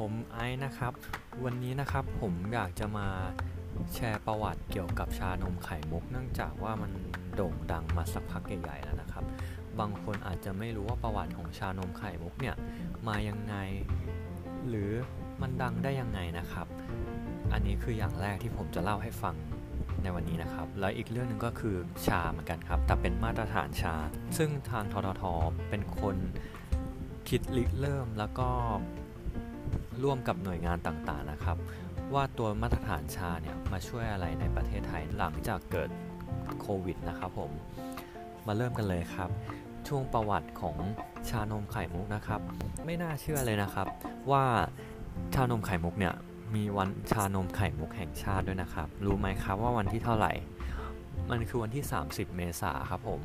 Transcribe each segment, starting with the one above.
ผมไอซ์นะครับ วันนี้นะครับผมอยากจะมาแชร์ประวัติเกี่ยวกับชานมไข่มุก เนื่องจากว่ามันโด่งดังมาสักพักใหญ่ๆแล้วนะครับ บางคนอาจจะไม่รู้ว่าประวัติของชานมไข่มุกเนี่ยมายังไง หรือมันดังได้ยังไงนะครับ อันนี้คืออย่างแรกที่ผมจะเล่าให้ฟังในวันนี้นะครับ แล้วอีกเรื่องหนึ่งก็คือชาเหมือนกันครับ แต่เป็นมาตรฐานชา ซึ่งทางทททเป็นคนคิดริเริ่มแล้วก็ ร่วมกับหน่วยงานต่างๆนะครับ ว่าตัวมาตรฐานชาเนี่ยมาช่วยอะไรในประเทศไทยหลังจากเกิดโควิดนะครับผมมาเริ่มกันเลยครับ ช่วงประวัติของชานมไข่มุกนะครับ ไม่น่าเชื่อเลยนะครับ ว่าชานมไข่มุกเนี่ยมีวันชานมไข่มุกแห่งชาติด้วยนะครับ รู้ไหมครับว่าวันที่เท่าไหร่ มันคือวันที่ 30 เมษาครับผม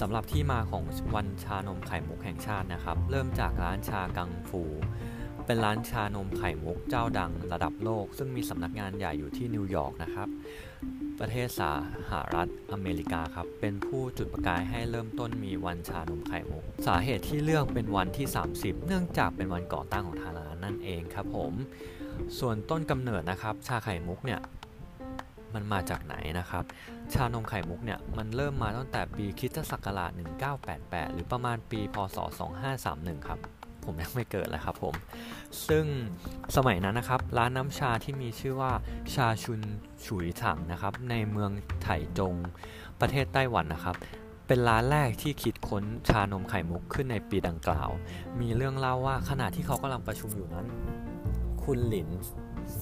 สำหรับที่มาของวันชานมไข่มุกแห่งชาตินะครับ เริ่มจากร้านชากังฟู เป็นร้านชานมไข่มุกเจ้าดังระดับโลก ซึ่งมีสำนักงานใหญ่อยู่ที่นิวยอร์กนะครับ ประเทศสหรัฐอเมริกาครับ เป็นผู้จุดประกายให้เริ่มต้นมีวันชานมไข่มุก สาเหตุที่เลือกเป็นวันที่ 30 เนื่องจากเป็นวันก่อตั้งของทางร้านนั่นเองครับผม ส่วนต้นกำเนิดนะครับ ชาไข่มุกเนี่ยมันมาจากไหนนะครับ ชานมไข่มุกเนี่ยมันเริ่มมาตั้งแต่ปีคริสตศักราช1988 หรือประมาณปีพศ 2531 ครับ ผมยังไม่เกิดเลยครับผม ซึ่งสมัยนั้นนะครับร้านน้ำชาที่มีชื่อว่าชาชุนฉุยถังนะครับในเมืองไถจงประเทศไต้หวันนะครับเป็นร้านแรกที่คิดค้นชานมไข่มุกขึ้นในปีดังกล่าว มีเรื่องเล่าว่าขณะที่เขากำลังประชุมอยู่นั้น คุณหลิน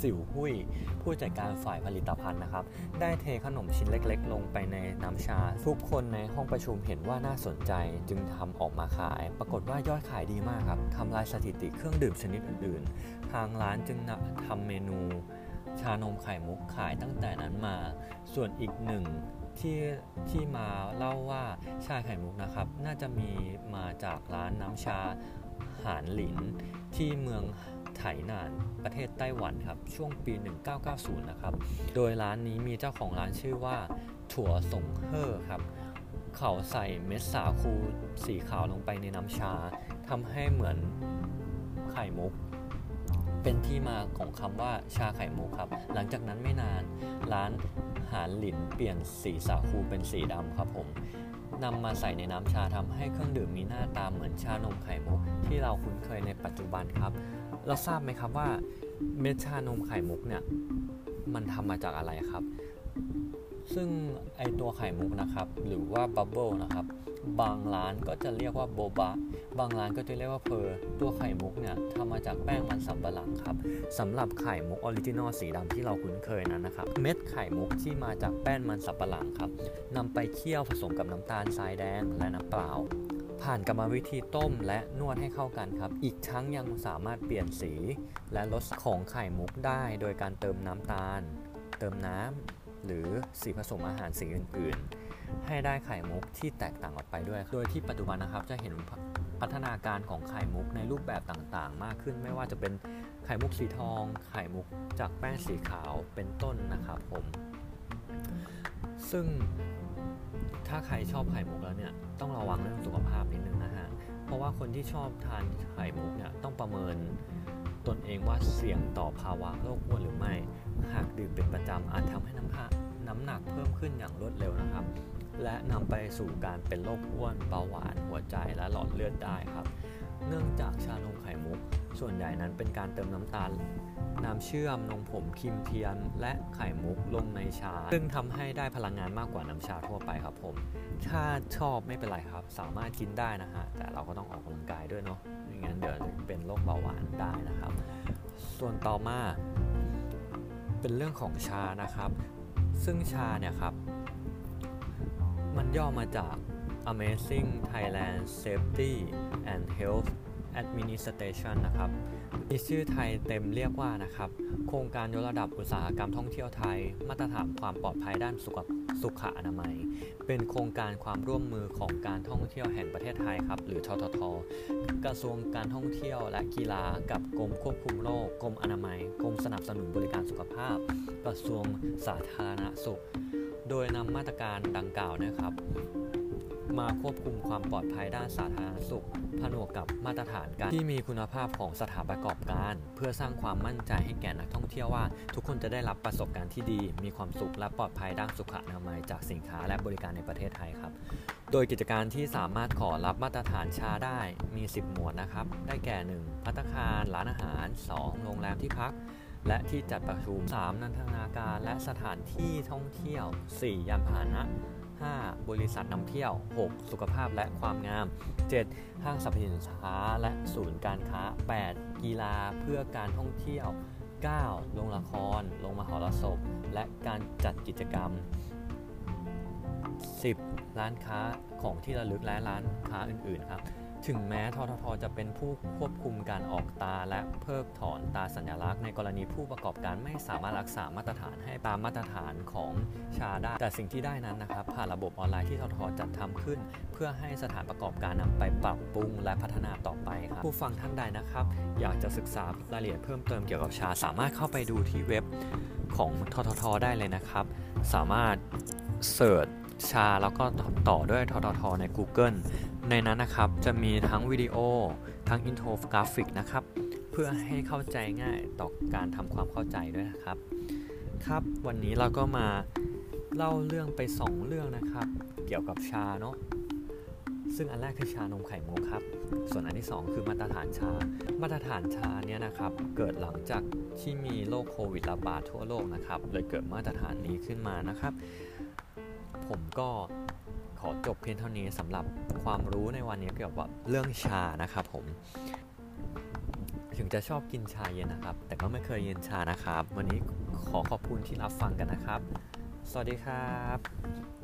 สิวหุยผู้จัดการฝ่ายผลิตภัณฑ์นะครับ ได้เทขนมชิ้นเล็กๆ ลงไปในน้ำชา ทุกคนในห้องประชุมเห็นว่าน่าสนใจจึงทำออกมาขาย ปรากฏว่ายอดขายดีมากครับทำลายสถิติเครื่องดื่มชนิดอื่นๆ ทางร้านจึงทำเมนูชานมไข่มุกขายตั้งแต่นั้นมา ส่วนอีกหนึ่งที่ที่มาเล่าว่าชาไข่มุกนะครับ น่าจะมีมาจากร้านน้ำชาหานหลินที่เมือง ไถหนานประเทศไต้หวันครับช่วงปี 1990 นะครับ โดยร้านนี้มีเจ้าของร้านชื่อว่า ถั่วสงเฮ่อครับ เขาใส่เม็ดสาคูสีขาวลงไปในน้ำชาทำให้เหมือนไข่มุก เป็นที่มาของคำว่าชาไข่มุกครับ หลังจากนั้นไม่นานร้านหานหลินเปลี่ยนสีสาคูเป็นสีดำครับผมนำมาใส่ในน้ำชาทำให้เครื่องดื่มมีหน้าตาเหมือนชานมไข่มุกที่เราคุ้นเคยในปัจจุบันครับ เราทราบไหมครับว่าเม็ดชานมไข่มุกเนี่ยมันทำมาจากอะไรครับ ซึ่งไอตัวไข่มุกนะครับ หรือว่า bubble นะครับ บางร้านก็จะเรียกว่า boba บางร้านก็จะเรียกว่า pearl ตัวไข่มุกเนี่ยทำมาจากแป้งมันสำปะหลังครับสำหรับไข่มุก original สีดำที่เราคุ้นเคยนั้นนะครับ เม็ดไข่มุกที่มาจากแป้งมันสำปะหลังครับนำไปเคี่ยวผสมกับน้ำตาลทรายแดงและน้ำเปล่า ผ่านกรรมวิธีต้มและนวดให้เข้ากันครับ อีกทั้งยังสามารถเปลี่ยนสี และรสของไข่มุกได้ โดยการเติมน้ำตาล เติมน้ำหรือสีผสมอาหารสีอื่นๆ ให้ได้ไข่มุกที่แตกต่างออกไปด้วย โดยที่ปัจจุบันนะครับจะเห็นพัฒนาการของไข่มุกในรูปแบบต่างๆ มากขึ้น ไม่ว่าจะเป็นไข่มุกสีทอง ไข่มุกจากแป้งสีขาวเป็นต้นนะครับผม ซึ่งถ้าใครชอบไข่มุกแล้วเนี่ยต้องระวังเรื่องสุขภาพนิดนึงนะฮะ เพราะว่าคนที่ชอบทานไข่มุกเนี่ยต้องประเมินตนเองว่าเสี่ยงต่อภาวะโรคอ้วนหรือไม่ หากดื่มเป็นประจำอาจทำให้น้ำหนักเพิ่มขึ้นอย่างรวดเร็วนะ และนำไปสู่การเป็นโรคอ้วนเบาหวานหัวใจและหลอดเลือดได้ครับ เนื่องจากชานมไข่มุก ส่วนใหญ่นั้นเป็นการเติมน้ำตาลน้ำเชื่อมนมผงครีมเทียน และไข่มุกลงในชา ซึ่งทำให้ได้พลังงานมากกว่าน้ำชาทั่วไปครับผม ถ้าชอบไม่เป็นไรครับ สามารถกินได้นะฮะ แต่เราก็ต้องออกกำลังกายด้วยเนาะไม่งั้นเดี๋ยวจะเป็นโรคเบาหวานได้นะครับ ส่วนต่อมา เป็นเรื่องของชานะครับ ซึ่งชาเนี่ยครับ มันย่อมาจาก Amazing Thailand Safety and Health Administration นะครับมีชื่อไทยเต็มเรียกว่านะครับ โครงการยกระดับอุตสาหกรรมท่องเที่ยวไทย มาตรฐานความปลอดภัยด้านสุขสุขอนามัย เป็นโครงการความร่วมมือของการท่องเที่ยวแห่งประเทศไทยครับ หรือททท กระทรวงการท่องเที่ยวและกีฬากับกรมควบคุมโรคกรมอนามัยกรมสนับสนุนบริการสุขภาพ กระทรวงสาธารณสุข โดยนำมาตรการดังกล่าวนะครับ มาควบคุมความปลอดภัยด้านสาธารณสุข ผนวกกับมาตรฐานการที่มีคุณภาพของสถานประกอบการ เพื่อสร้างความมั่นใจให้แก่นักท่องเที่ยวว่า ทุกคนจะได้รับประสบการณ์ที่ดี มีความสุขและปลอดภัยด้านสุขอนามัยจากสินค้าและบริการในประเทศไทยครับ โดยกิจการที่สามารถขอรับมาตรฐานชาได้มี 10 หมวดนะครับ ได้แก่ 1. พัตคารร้านอาหาร 2. โรงแรมที่พัก และที่จัดประชุม 3. นันทนาการและสถานที่ท่องเที่ยว 4. ยานพาหนะ 5. บริษัทนำเที่ยว 6. สุขภาพและความงาม 7. ห้างสรรพสินค้าและศูนย์การค้า 8. กีฬาเพื่อการท่องเที่ยว 9. โรงละคร โรงมหรสพ และการจัดกิจกรรม 10. ร้านค้าของที่ระลึกและร้านค้าอื่น ๆ ครับ ถึงแม้ทททจะเป็นผู้ควบคุมการออกตาและเพิกถอนตาสัญลักษณ์ ในกรณีผู้ประกอบการไม่สามารถรักษามาตรฐานให้ตามมาตรฐานของชาได้ แต่สิ่งที่ได้นั้นนะครับ ผ่านระบบออนไลน์ที่ททจัดทำขึ้น เพื่อให้สถานประกอบการนำไปปรับปรุงและพัฒนาต่อไปครับผู้ฟังท่านใดนะครับ อยากจะศึกษารายละเอียดเพิ่มเติมเกี่ยวกับชา สามารถเข้าไปดูที่เว็บของทททได้เลยนะครับ สามารถsearch SHA แล้วก็ต่อด้วยทททใน Google ในนั้นนะครับจะมีทั้งวิดีโอ ทั้งอินโทรกราฟิกนะครับ เพื่อให้เข้าใจง่ายต่อการทำความเข้าใจด้วยนะครับ ครับวันนี้เราก็มาเล่าเรื่องไป 2 เรื่องนะครับ เกี่ยวกับชาเนาะซึ่งอันแรกคือชานมไข่มุกครับ ส่วนอันที่ 2 คือมาตรฐาน SHA มาตรฐาน SHA เนี่ยนะครับ เกิดหลังจากที่มีโรคโควิดระบาดทั่วโลกนะครับ เลยเกิดมาตรฐานนี้ขึ้นมานะครับ ผมก็ขอจบเพียงเท่านี้สำหรับความรู้ในวันนี้เกี่ยวกับเรื่องชานะครับผม ถึงจะชอบกินชาเย็นนะครับ แต่ก็ไม่เคยเย็นชานะครับ วันนี้ขอขอบคุณที่รับฟังกันนะครับ สวัสดีครับ